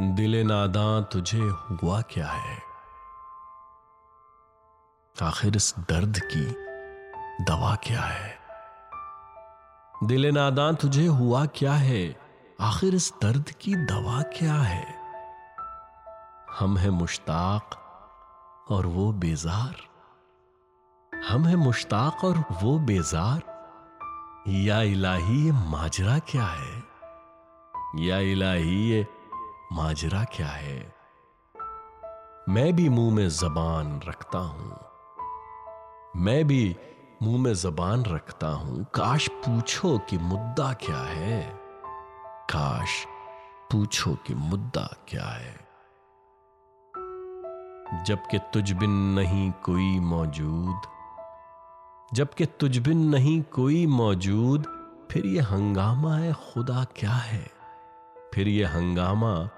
दिले नादां तुझे हुआ क्या है? आखिर इस दर्द की दवा क्या है? दिले नादां तुझे हुआ क्या है? आखिर इस दर्द की दवा क्या है? हम हैं मुश्ताक और वो बेजार। हम हैं मुश्ताक और वो बेजार। या इलाही ये माजरा क्या है? या इलाही ये माजरा क्या है? मैं भी मुँह में जबान रखता हूँ। मैं भी मुँह में जबान रखता हूँ। काश पूछो कि मुद्दा क्या है? काश पूछो कि मुद्दा क्या है? जबकि तुझ बिन नहीं कोई मौजूद। जबकि तुझ बिन नहीं कोई मौजूद, फिर ये हंगामा है खुदा क्या है? फिर ये हंगामा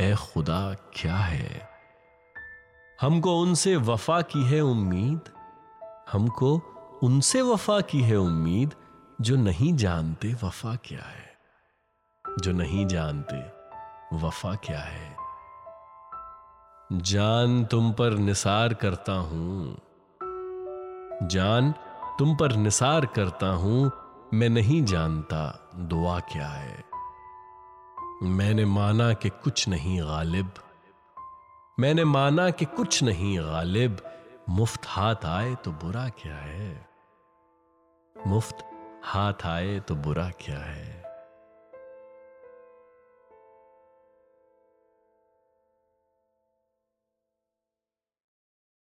ए खुदा, क्या है? हमको उनसे वफा की है उम्मीद। हमको उनसे वफा की है उम्मीद, जो नहीं जानते वफा क्या है। जो नहीं जानते वफा क्या है। जान तुम पर निसार करता हूँ। जान तुम पर निसार करता हूँ। मैं नहीं जानता दुआ क्या है। मैंने माना कि कुछ नहीं गालिब। मैंने माना कि कुछ नहीं गालिब। मुफ़्त हाथ आए तो बुरा क्या है? मुफ़्त हाथ आए तो बुरा क्या है?